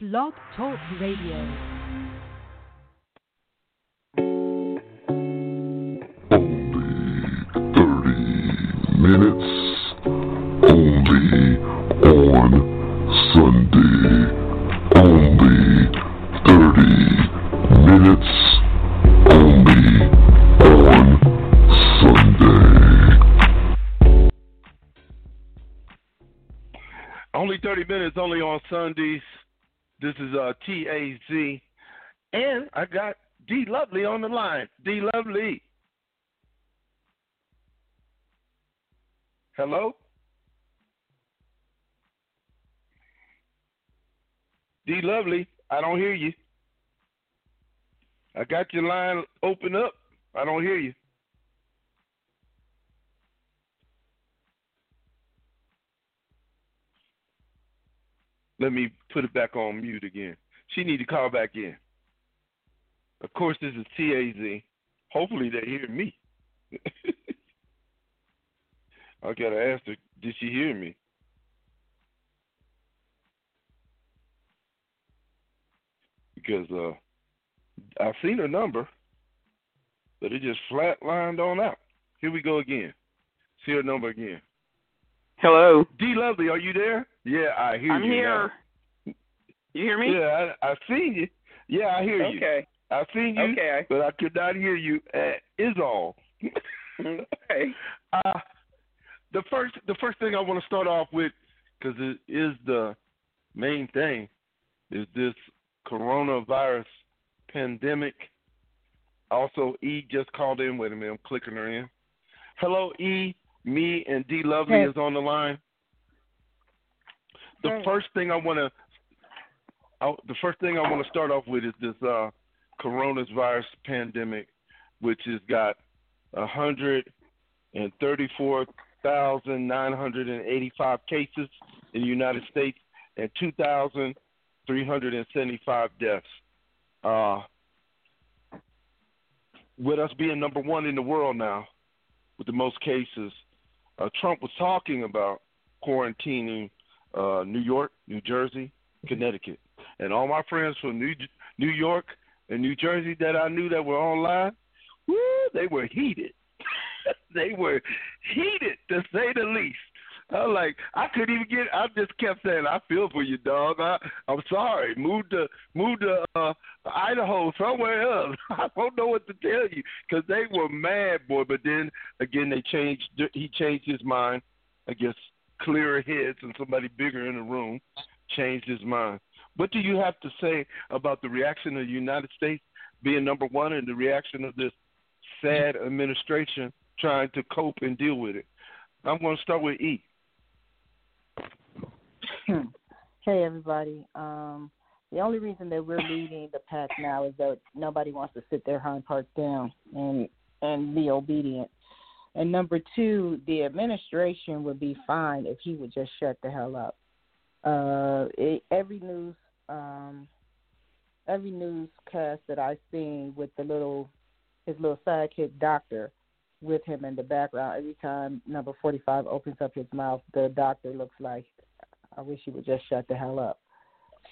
Blog Talk Radio. Only thirty minutes This is uh, TAZ. And I got D Lovely on the line. D Lovely. Hello? D Lovely, I don't hear you. I got your line open up. I don't hear you. Let me put it back on mute again. She need to call back in. Of course, this is TAZ. Hopefully, they hear me. I gotta ask her, did she hear me? Because uh, I've seen her number, but it just flatlined on out. Here we go again. See her number again. Hello. D Lovely, are you there? Yeah, I hear you. I'm you. here. now. You hear me? Yeah, I, I seen you. Yeah, I hear you. Okay. I seen you, Okay. but I could not hear you. Uh, is all. Okay. Uh, the first the first thing I want to start off with, because it is the main thing, is this coronavirus pandemic. Also, E just called in. Wait a minute, I'm clicking her in. Hello, E. Me and D Lovely Hey. is on the line. The first thing I want to, the first thing I want to start off with is this uh, coronavirus pandemic, which has got a hundred and thirty-four thousand nine hundred and eighty-five cases in the United States and two thousand three hundred and seventy-five deaths. Uh, with us being number one in the world now, with the most cases, uh, Trump was talking about quarantining uh, New York, New Jersey, Connecticut, and all my friends from New New York and New Jersey that I knew that were online, woo, they were heated. they were heated to say the least. I like, I couldn't even get. I just kept saying, I feel for you, dog. I, I'm sorry. Move to move to uh, Idaho, somewhere else. I don't know what to tell you because they were mad, boy. But then again, they changed. He changed his mind. I guess clearer heads and somebody bigger in the room changed his mind. What do you have to say about the reaction of the United States being number one and the reaction of this sad administration trying to cope and deal with it? I'm going to start with E. hey everybody. Um, the only reason that we're leading the pack now is that nobody wants to sit their hind parts down and and be obedient. And number two, the administration would be fine if he would just shut the hell up. Uh, it, every news, um, every newscast that I've seen with the little his little sidekick doctor with him in the background. Every time number forty five opens up his mouth, the doctor looks like I wish he would just shut the hell up.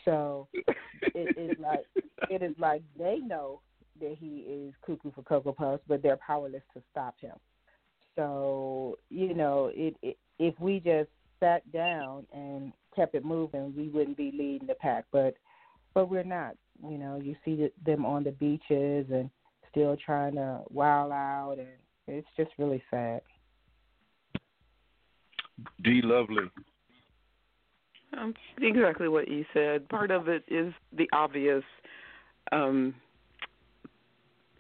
So it is like it is like they know that he is cuckoo for cocoa puffs, but they're powerless to stop him. So you know, it, it if we just sat down and kept it moving, we wouldn't be leading the pack. But but we're not. You know, you see them on the beaches and still trying to wild out, and it's just really sad. D. Lovely. Um, exactly what you said. Part of it is the obvious. Um,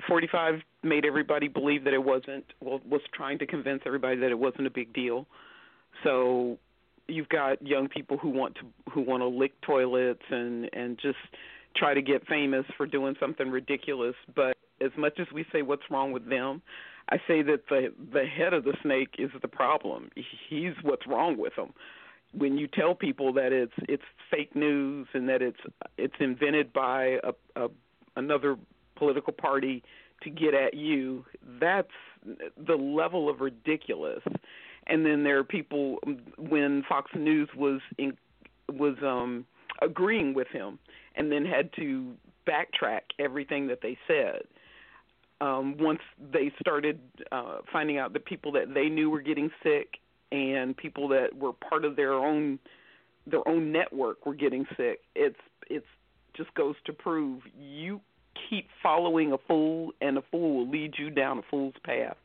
45 made everybody believe that it wasn't, well, was trying to convince everybody that it wasn't a big deal. So you've got young people who want to who want to lick toilets and and just try to get famous for doing something ridiculous. But as much as we say what's wrong with them, I say that the the head of the snake is the problem. He's what's wrong with them. When you tell people that it's it's fake news and that it's it's invented by a, a another political party to get at you, that's the level of ridiculous. And then there are people when Fox News was in, was um agreeing with him, and then had to backtrack everything that they said. Um, once they started uh, finding out the people that they knew were getting sick and people that were part of their own their own network were getting sick, it's it's just goes to prove you keep following a fool, and a fool will lead you down a fool's path,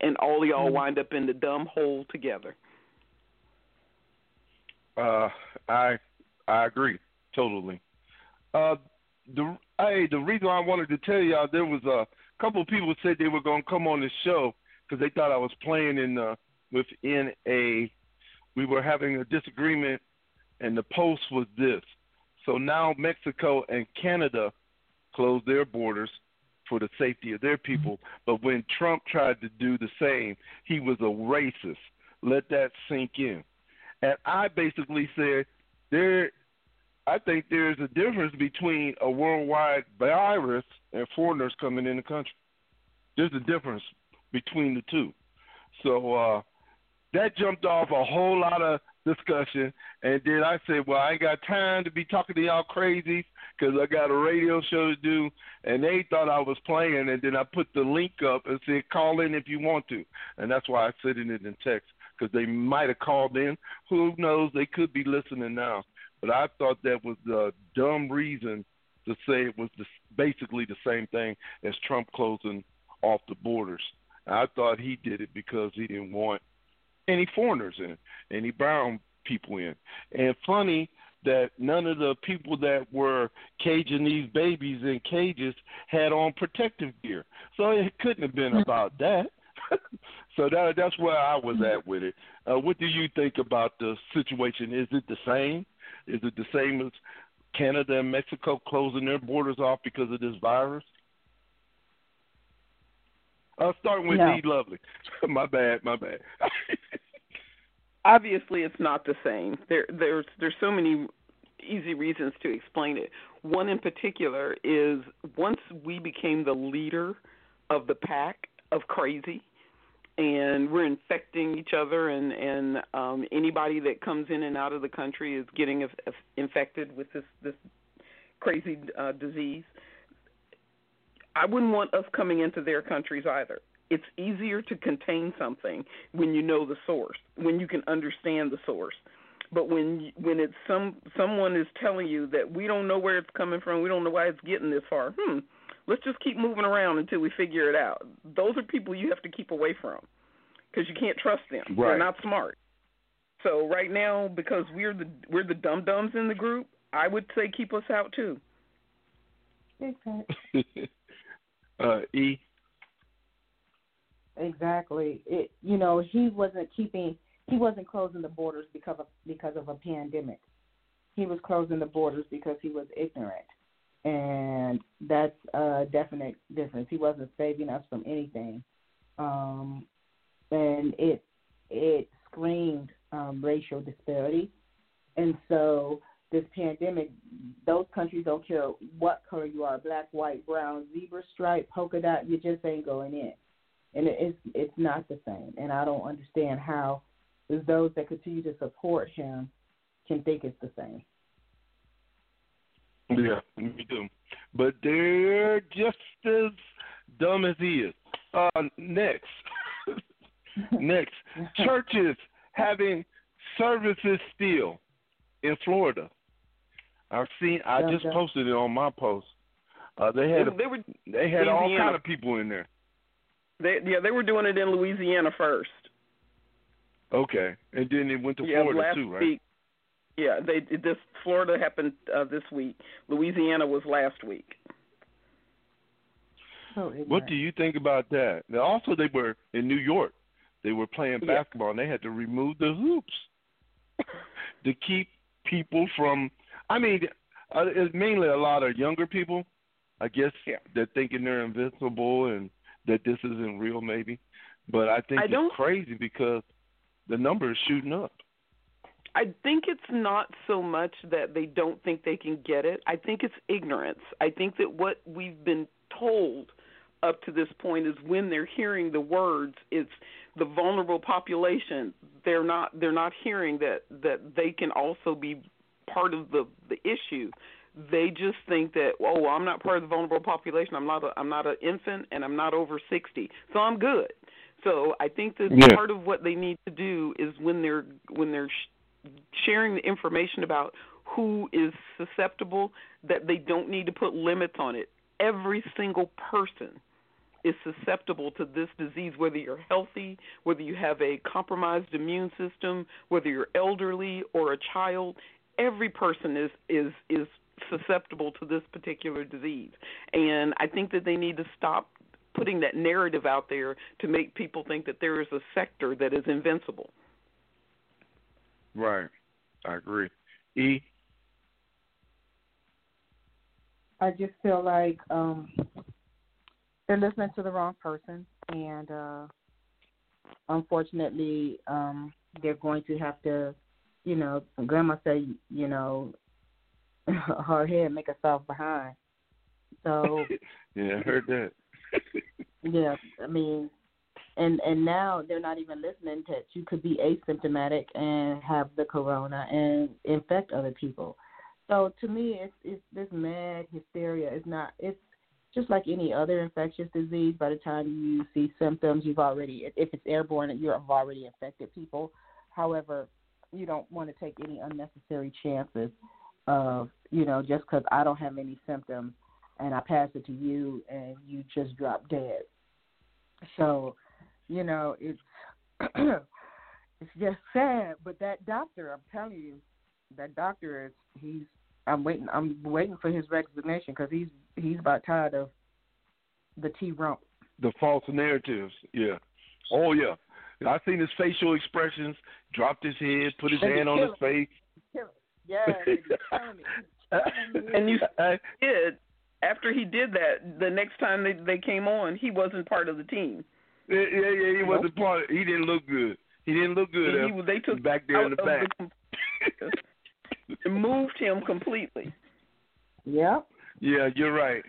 and all y'all mm-hmm. wind up in the dumb hole together. Uh, I I agree totally. Uh, the hey, the reason I wanted to tell y'all there was a couple of people said they were gonna come on the show because they thought I was playing in uh, within a. We were having a disagreement, and the post was this. So now Mexico and Canada closed their borders for the safety of their people. But when Trump tried to do the same, he was a racist. Let that sink in. And I basically said there I think there's a difference between a worldwide virus and foreigners coming in the country. There's a difference between the two. So uh that jumped off a whole lot of discussion. And then I said, well, I ain't got time to be talking to y'all crazies because I got a radio show to do. And they thought I was playing. And then I put the link up and said, call in if you want to. And that's why I said it in text because they might have called in. Who knows? They could be listening now. But I thought that was a dumb reason to say it was the, basically the same thing as Trump closing off the borders. I thought he did it because he didn't want any foreigners in, any brown people in. And funny that none of the people that were caging these babies in cages had on protective gear. So it couldn't have been about that. so that that's where I was at with it. Uh, what do you think about the situation? Is it the same? Is it the same as Canada and Mexico closing their borders off because of this virus? I'll start with no. Lovely. my bad, my bad. Obviously, it's not the same. There, there's there's so many easy reasons to explain it. One in particular is once we became the leader of the pack of crazy, and we're infecting each other, and and um, anybody that comes in and out of the country is getting infected with this this crazy uh, disease. I wouldn't want us coming into their countries either. It's easier to contain something when you know the source, when you can understand the source. But when when it's some someone is telling you that we don't know where it's coming from, we don't know why it's getting this far. Hmm, let's just keep moving around until we figure it out. Those are people you have to keep away from because you can't trust them. Right. They're not smart. So right now, because we're the we're the dum dums in the group, I would say keep us out too. uh, e. Exactly. It you know he wasn't keeping he wasn't closing the borders because of because of a pandemic. He was closing the borders because he was ignorant, and that's a definite difference. He wasn't saving us from anything, um, and it it screamed um, racial disparity, and so this pandemic, those countries don't care what color you are, black, white, brown, zebra stripe, polka dot, you just ain't going in. And it's it's not the same. And I don't understand how those that continue to support him can think it's the same. Yeah, me too. But they're just as dumb as he is. Uh, next, next, churches having services still in Florida. I've seen. I just posted it on my post. Uh, they had. They, were. They had Louisiana. all kind of people in there. They yeah they were doing it in Louisiana first. Okay, and then it went to yeah, Florida last too, right? Week. Yeah, they this Florida happened uh, this week. Louisiana was last week. Oh, what do you think about that? Now, also, they were in New York. They were playing yeah. basketball, and they had to remove the hoops to keep people from I mean, uh, it's mainly a lot of younger people, I guess, yeah. that thinking they're invincible and that this isn't real, maybe. But I think I it's crazy because the number is shooting up. I think it's not so much that they don't think they can get it. I think it's ignorance. I think that what we've been told up to this point is when they're hearing the words, it's the vulnerable population. They're not they're not hearing that that they can also be part of the the issue. They just think that oh, I'm not part of the vulnerable population. I'm not a, I'm not an infant, and I'm not over 60, so I'm good. So I think that Yeah. part of what they need to do is when they're when they're sh- sharing the information about who is susceptible, that they don't need to put limits on it. Every single person is susceptible to this disease, whether you're healthy, whether you have a compromised immune system, whether you're elderly or a child. Every person is is is susceptible to this particular disease, and I think that they need to stop putting that narrative out there to make people think that there is a sector that is invincible. Right. I agree. E. I just feel like um they're listening to the wrong person and uh unfortunately um they're going to have to you know grandma said you know hard head make a soft behind. So Yeah, I heard that. yeah i mean and and now they're not even listening to you could be asymptomatic and have the corona and infect other people. So to me it's it's this mad hysteria. It's not it's just like any other infectious disease. By the time you see symptoms you've already if it's airborne you've already infected people. However you don't want to take any unnecessary chances of you know just because i don't have any symptoms and i pass it to you and you just drop dead so, you know, it's it's just sad. But that doctor, I'm telling you, that doctor is he's. I'm waiting. I'm waiting for his resignation because he's he's about tired of the T rump. The false narratives. Yeah. Oh yeah. I seen his facial expressions. Dropped his head, put his And hand on his face. Yeah, he's killing me. He's killing me. And you I- did after he did that, the next time they they came on, he wasn't part of the team. yeah, yeah, yeah, he wasn't part. He didn't look good. He didn't look good. And uh, he they took him back there in the back. the moved him completely. Yep. Yeah, you're right.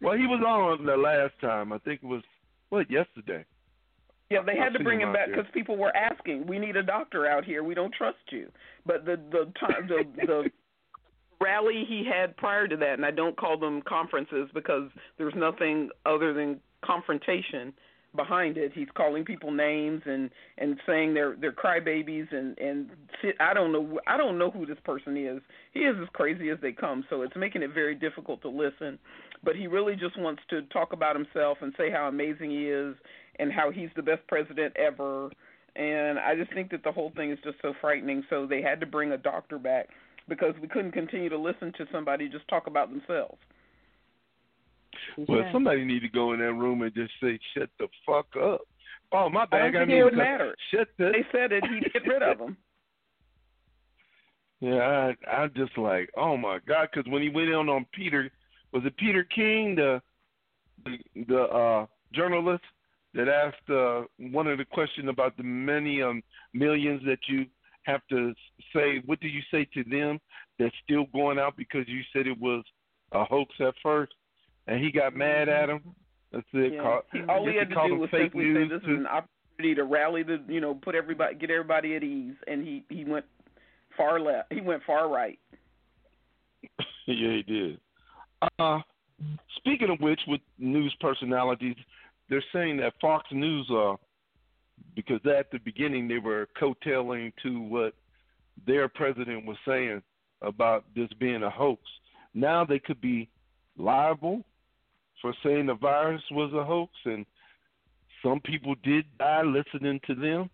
Well, he was on the last time. I think it was what yesterday. Yeah, they I've had to bring him him back because people were asking, "We need a doctor out here. We don't trust you." But the the time the the rally he had prior to that, and I don't call them conferences because there's nothing other than confrontation behind it. He's calling people names and and saying they're they're crybabies and and I don't know I don't know who this person is. He is as crazy as they come, so it's making it very difficult to listen. But he really just wants to talk about himself and say how amazing he is and how he's the best president ever. And I just think that the whole thing is just so frightening. So they had to bring a doctor back because we couldn't continue to listen to somebody just talk about themselves. Well, Yeah. somebody need to go in that room and just say, "Shut the fuck up." Oh, my I don't think mean, it would cut- matter. Shut the. They said that he'd get rid of them. Yeah, I, I'm just like, oh my god, because when he went in on Peter, was it Peter King, the the, the uh, journalist that asked uh, one of the question about the many um, millions that you have to say? What do you say to them that's still going out because you said it was a hoax at first, and he got mad at him. That's it. Yeah. Call, He, all he had to called do was fake simply say news this to- is an opportunity to rally the you know put everybody get everybody at ease, and he he went far left. He went far right. yeah, he did. Uh, speaking of which, with news personalities, they're saying that Fox News, uh, because at the beginning they were coattailing to what their president was saying about this being a hoax. Now they could be liable for saying the virus was a hoax, and some people did die listening to them.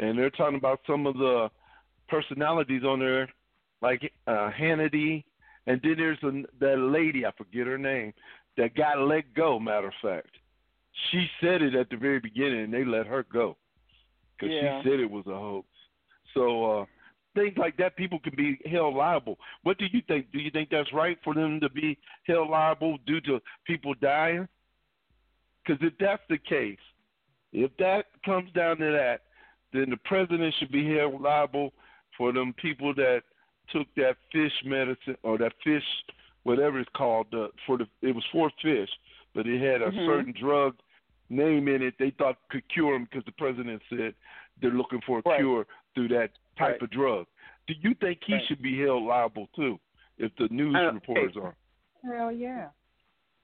And they're talking about some of the personalities on there, like uh, Hannity, and then there's a, that lady, I forget her name, that got let go. Matter of fact, she said it at the very beginning, and they let her go because Yeah. she said it was a hoax. So uh, things like that, people can be held liable. What do you think? Do you think that's right for them to be held liable due to people dying? Because if that's the case, if that comes down to that, then the president should be held liable for them people that took that fish medicine or that fish, whatever it's called, uh, for the it was for fish, but it had a Mhm. certain drug name in it they thought could cure them because the president said they're looking for a Right. cure through that type Right. of drug. do you think he Right. should be held liable too, if the news Uh, reporters are? Hell yeah.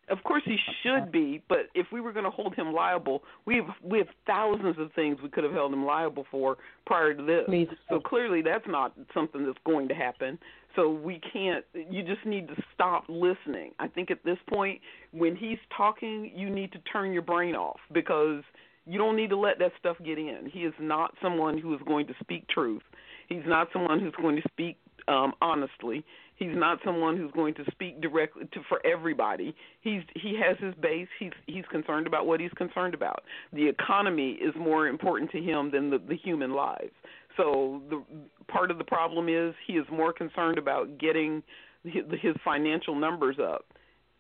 Of course he should be, but if we were going to hold him liable, we have we have thousands of things we could have held him liable for prior to this. Please. So clearly that's not something that's going to happen. So we can't you just need to stop listening. I think at this point when he's talking, you need to turn your brain off because you don't need to let that stuff get in. He is not someone who is going to speak truth. He's not someone who's going to speak um honestly. He's not someone who's going to speak directly to for everybody. He's he has his base. He's he's concerned about what he's concerned about. The economy is more important to him than the, the human lives. So the part of the problem is he is more concerned about getting his, financial numbers up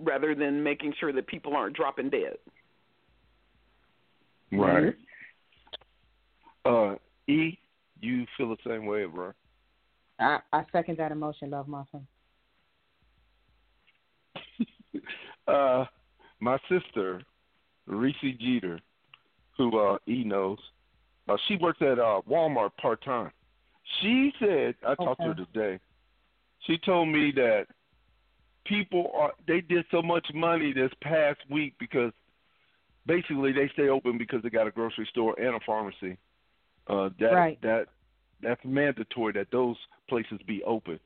rather than making sure that people aren't dropping dead. Right. Uh, E, you feel the same way, bro? I, I second that emotion, love muffin. uh, my sister, Reese Jeter, who uh, E knows, uh, she works at uh, Walmart part time. She said, I talked to her today. She told me that people are they did so much money this past week because basically they stay open because they got a grocery store and a pharmacy. Uh, that Right. that that's mandatory that those places be open.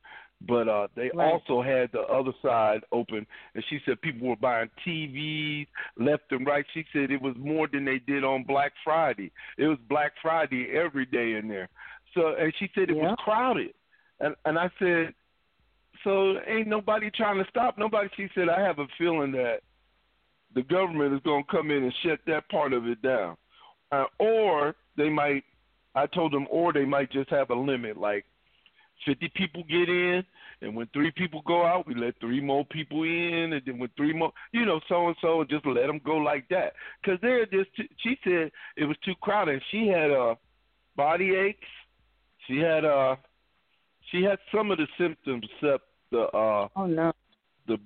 But uh they Right. also had the other side open and she said people were buying TVs left and right. She said it was more than they did on Black Friday. It was Black Friday every day in there. So and she said it Yeah. was crowded. And and I said so ain't nobody trying to stop nobody. She said I have a feeling that the government is going to come in and shut that part of it down. Uh, or they might I told them or they might just have a limit like 50 people get in and when three people go out we let three more people in and then when three more you know so and so just let them go like that cuz they're just too, she said it was too crowded she had uh body aches she had uh she had some of the symptoms except the uh Oh no. the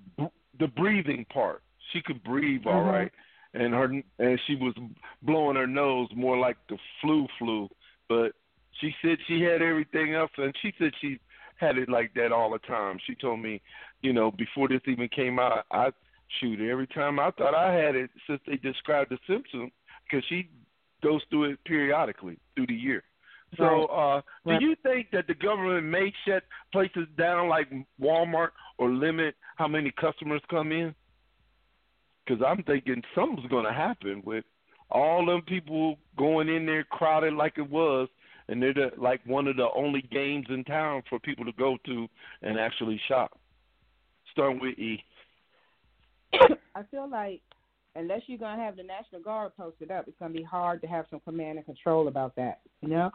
the breathing part. She could breathe all Mhm. right, and her and she was blowing her nose more like the flu flu. But she said she had everything else, and she said she had it like that all the time. She told me, you know, before this even came out, I shoot every time I thought I had it since they described the symptoms because she goes through it periodically through the year. So, uh, do you think that the government may shut places down like Walmart or limit how many customers come in? Because I'm thinking something's going to happen with all them people going in there crowded like it was, and they're the, like one of the only games in town for people to go to and actually shop. Starting with E. I feel like unless you're gonna have the National Guard posted up, it's gonna be hard to have some command and control about that. You know,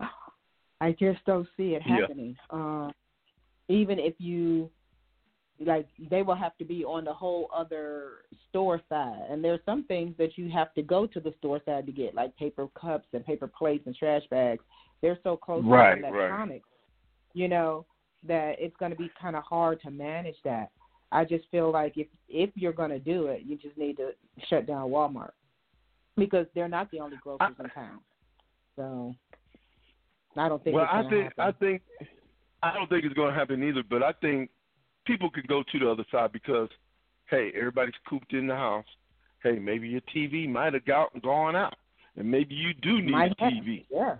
I just don't see it Yeah. happening. Um, even if you like, they will have to be on the whole other store side, and there's some things that you have to go to the store side to get, like paper cups and paper plates and trash bags. They're so close Right, to right. electronics, you know, that it's going to be kind of hard to manage that. I just feel like if if you're going to do it, you just need to shut down Walmart because they're not the only grocers in town. So I don't think well, it's I think happen. I think I don't think it's going to happen either. But I think people can go to the other side because hey, everybody's cooped in the house. Hey, maybe your TV might have got gone out, and maybe you do need Might a have. TV. Yeah.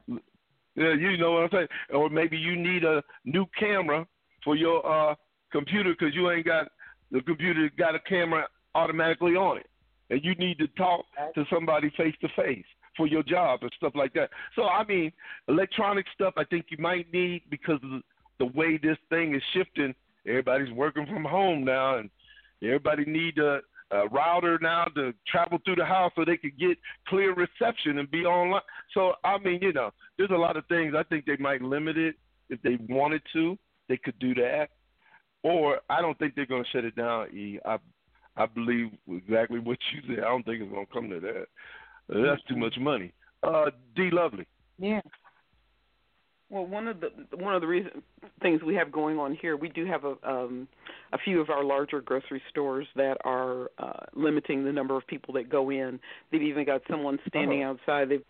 Yeah, you know what I'm saying. Or maybe you need a new camera for your uh computer because you ain't got the computer got a camera automatically on it, and you need to talk to somebody face to face for your job and stuff like that. So I mean, electronic stuff I think you might need because of the, the way this thing is shifting. Everybody's working from home now, and everybody need a, a router now to travel through the house so they could get clear reception and be online. So I mean, you know, there's a lot of things I think they might limit it if they wanted to. They could do that, or I don't think they're going to shut it down. E, I I believe exactly what you said. I don't think it's going to come to that. That's too much money. Uh, D Lovely. Yeah. Well, one of the one of the reason things we have going on here, we do have a um, a few of our larger grocery stores that are uh, limiting the number of people that go in. They've even got someone standing outside. They've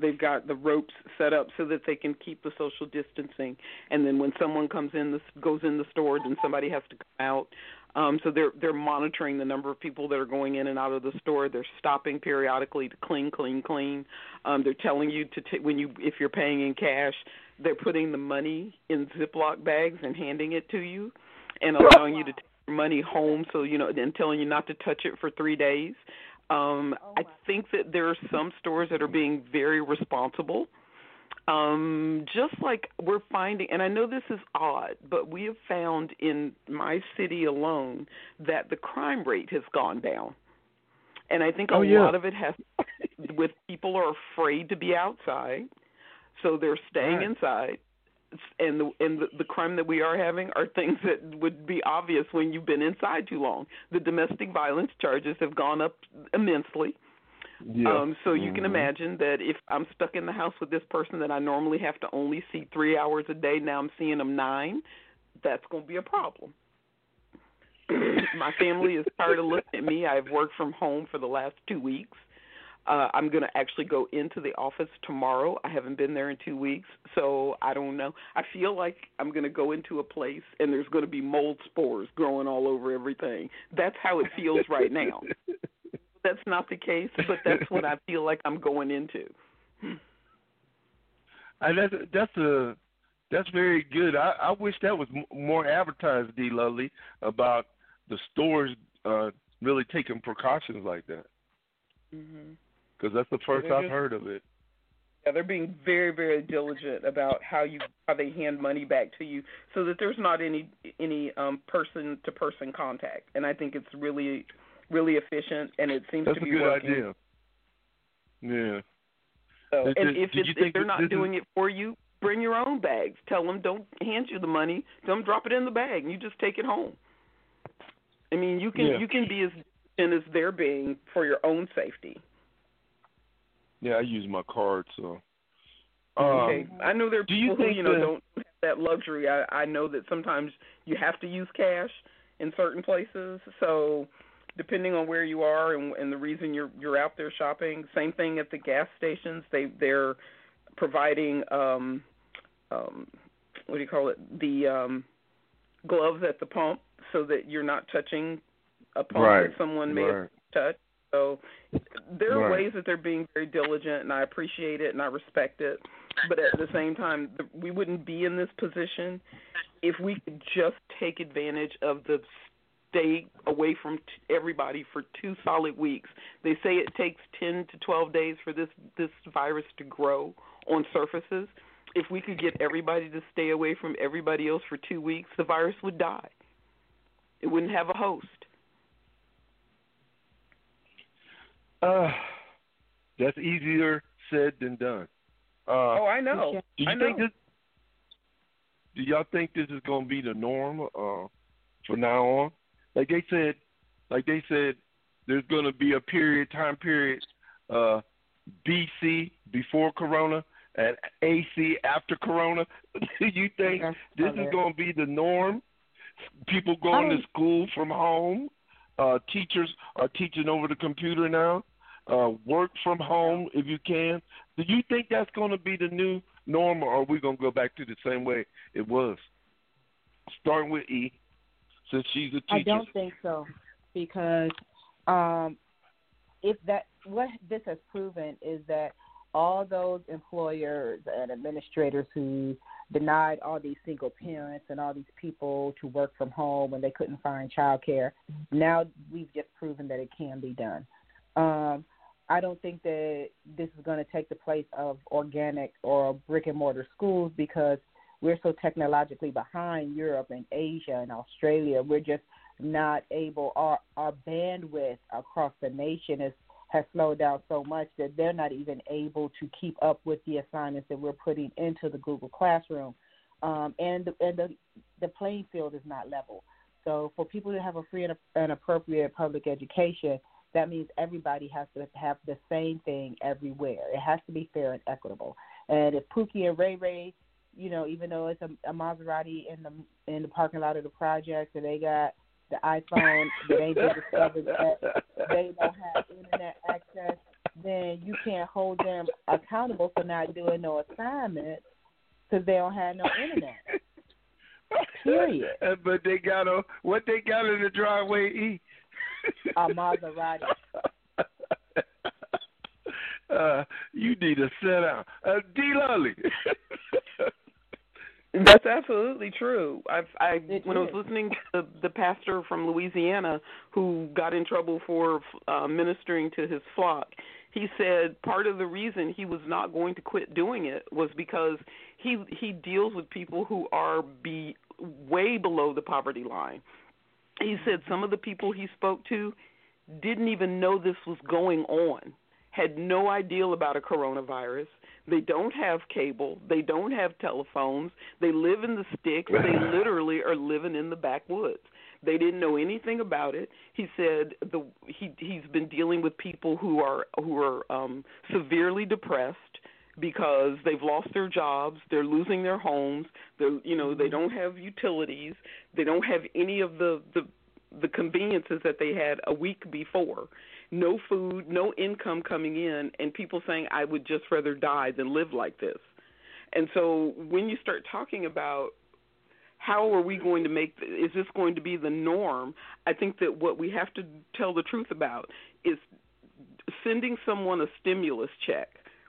they've got the ropes set up so that they can keep the social distancing. And then when someone comes in, the goes in the store, then somebody has to come out. Um, so they're they're monitoring the number of people that are going in and out of the store. They're stopping periodically to clean, clean, clean. Um, they're telling you to t- when you if you're paying in cash, they're putting the money in Ziploc bags and handing it to you, and allowing you to take your money home. So you know, and telling you not to touch it for three days. Um, I think that there are some stores that are being very responsible. Um, just like we're finding, and I know this is odd, but we have found in my city alone that the crime rate has gone down. And I think a Oh, yeah. lot of it has with people are afraid to be outside, so they're staying Right. inside. And the and the, the crime that we are having are things that would be obvious when you've been inside too long. The domestic violence charges have gone up immensely. Yeah. Um, so you can Mhm. imagine that if I'm stuck in the house with this person that I normally have to only see three hours a day, now I'm seeing them nine, that's going to be a problem. My family is tired of looking at me. I've worked from home for the last two weeks. Uh, I'm going to actually go into the office tomorrow. I haven't been there in two weeks, so I don't know. I feel like I'm going to go into a place and there's going to be mold spores growing all over everything. That's how it feels right now. That's not the case, but that's what I feel like I'm going into. And that's that's a that's very good. I, I wish that was m- more advertised, D. Lovely, about the stores uh, really taking precautions like that. Mm-hmm. Because that's the first they're I've just- heard of it. Yeah, they're being very, very diligent about how you how they hand money back to you, so that there's not any any um person to person contact. And I think it's really, really efficient, and it seems That's to be a good working. idea. Yeah. So, Did- and if it's, if they're not this is- doing it for you, bring your own bags. Tell them don't hand you the money. Tell them drop it in the bag, and you just take it home. I mean, you can Yeah. you can be as diligent as they're being for your own safety. Yeah, I use my card, so. Um, Okay, I know there are do you who think you know that- don't have that luxury. I I know that sometimes you have to use cash in certain places. So depending on where you are and, and the reason you're you're out there shopping, same thing at the gas stations. They they're providing um um what do you call it the um gloves at the pump so that you're not touching a pump Right, that someone may have touched. So there are Right. ways that they're being very diligent, and I appreciate it and I respect it. But at the same time, we wouldn't be in this position if we could just take advantage of the stay away from t- everybody for two solid weeks. They say it takes 10 to 12 days for this this virus to grow on surfaces. If we could get everybody to stay away from everybody else for 2 weeks, the virus would die. It wouldn't have a host. Uh, that's easier said than done. Uh, oh, I know. do you I know. think this? Do y'all think this is going to be the norm uh, from now on? Like they said, like they said, there's going to be a period, time period, uh, BC before Corona and AC after Corona. do you think this is going to be the norm? People going to don't- school from home. Uh, teachers are teaching over the computer now. Uh, work from home if you can. Do you think that's going to be the new norm, or are we going to go back to the same way it was? Starting with E, since she's a teacher. I don't think so because um, if that what this has proven is that all those employers and administrators who denied all these single parents and all these people to work from home when they couldn't find childcare, now we've just proven that it can be done. Um, I don't think that this is going to take the place of organic or brick and mortar schools because we're so technologically behind Europe and Asia and Australia. We're just not able. Our our bandwidth across the nation is has slowed down so much that they're not even able to keep up with the assignments that we're putting into the Google Classroom, um, and the, and the the playing field is not level. So for people to have a free and, and appropriate public education, that means everybody has to have the same thing everywhere. It has to be fair and equitable. And if Pookie and Ray Ray, you know, even though it's a, a Maserati in the in the parking lot of the project, and they got the iPhone that ain't been discovered yet, they don't have internet access, then you can't hold them accountable for not doing no assignments because they don't have no internet. Period. but they got a what they got in the driveway? E. A Maserati. uh, you need to sit down. Uh, D. Lully. That's absolutely true. I've, I It when I was listening to the, the pastor from Louisiana who got in trouble for uh, ministering to his flock, he said part of the reason he was not going to quit doing it was because he he deals with people who are be way below the poverty line. He said some of the people he spoke to didn't even know this was going on, had no idea about a coronavirus. They don't have cable. They don't have telephones. They live in the sticks. They literally are living in the backwoods. They didn't know anything about it. He said the he he's been dealing with people who are who are um severely depressed because they've lost their jobs, they're losing their homes, they're you know, they don't have utilities, they don't have any of the the the conveniences that they had a week before. No food, no income coming in, and people saying, I would just rather die than live like this. And so when you start talking about how are we going to make is this going to be the norm? I think that what we have to tell the truth about is sending someone a stimulus check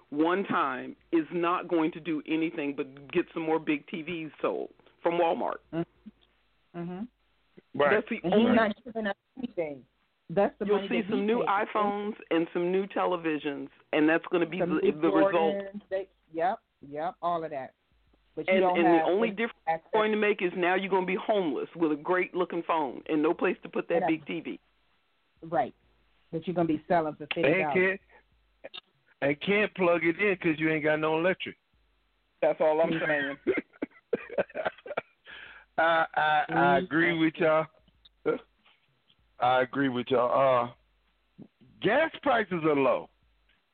one time is not going to do anything but get some more big TVs sold from Walmart. Mhm. right. That's the And he's only not giving us anything. That's the You'll see some new takes. iPhones and some new televisions, and that's going to be Some the, new the result. They, yep, yep, all of that. But you And, don't and have the only difference access- it's going to make is now you're going to be homeless with a great looking phone and no place to put that Yeah. big TV. right that you're gonna be selling for fifty and dollars. can't and can't plug it in because you ain't got no electric. That's all I'm saying. I I I mm-hmm. agree with y'all. I agree with y'all. Uh, gas prices are low.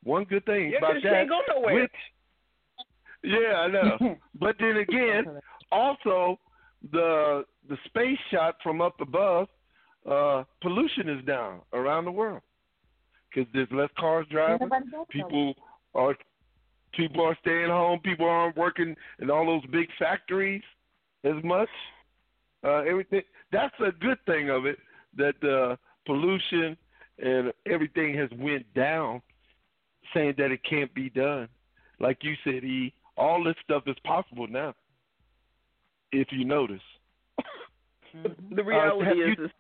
One good thing Yeah, about 'cause you that, ain't go nowhere. which, yeah, I know. but then again, also the the space shot from up above, uh, pollution is down around the world because there's less cars driving. Nobody goes People are people are staying home. People aren't working in all those big factories as much. Uh, everything that's a good thing of it that the pollution and everything has went down. Saying that it can't be done, like you said, E. All this stuff is possible now. If you notice. The reality Uh, have is, you- is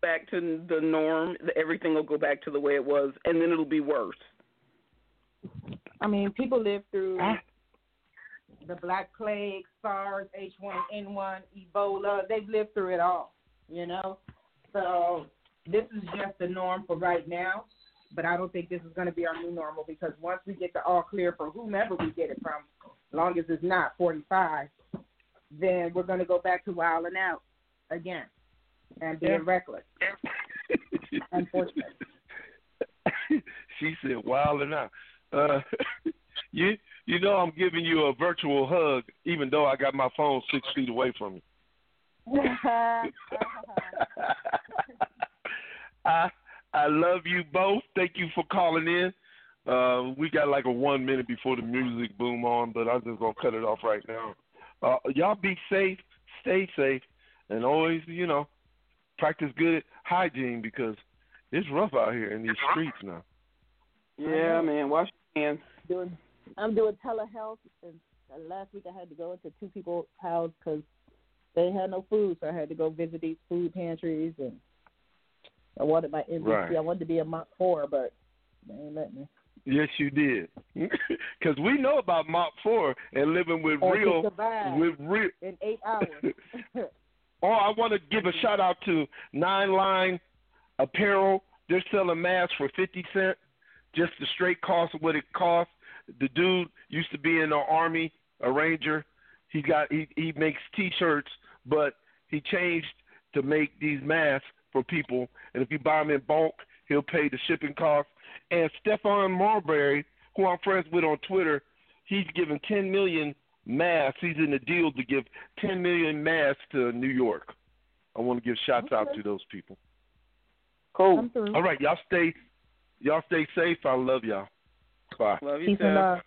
back to the norm. Everything will go back to the way it was, and then it'll be worse. I mean, people live through Ah. the Black Plague, SARS, H1N1, Ebola. They've lived through it all, you know. So this is just the norm for right now. But I don't think this is going to be our new normal because once we get the all clear for whomever we get it from, as long as it's not 45, then we're going to go back to wilding out again and being Yeah. reckless. Unfortunately. she said, "Wilding out." Uh, you you know I'm giving you a virtual hug, even though I got my phone six feet away from you. I I love you both. Thank you for calling in. Uh, we got like a one minute before the music boom on, but I'm just gonna cut it off right now. Uh, y'all be safe, stay safe, and always you know practice good hygiene because it's rough out here in these streets now. Yeah, man. Wash your hands. doing I'm doing telehealth and uh, last week I had to go into two people's houses because they had no food, so I had to go visit these food pantries and I wanted my NBC. Right. I wanted to be a MOPP four, but they ain't let me. Yes, you did. Because we know about MOPP Four and living with Or real, with real. In eight hours. Oh, I want to give a shout out to Nine Line Apparel. They're selling masks for fifty cent, just the straight cost of what it costs. The dude used to be in the army, a ranger. He got he he makes T-shirts, but he changed to make these masks for people. And if you buy them in bulk, he'll pay the shipping cost. And Stephon Marbury, who I'm friends with on Twitter, he's giving 10 million masks. He's in a deal to give 10 million masks to New York. I want to give shots out to those people. Cool. All right, y'all stay Y'all stay safe. I love y'all. Bye. Love you, Peace and love.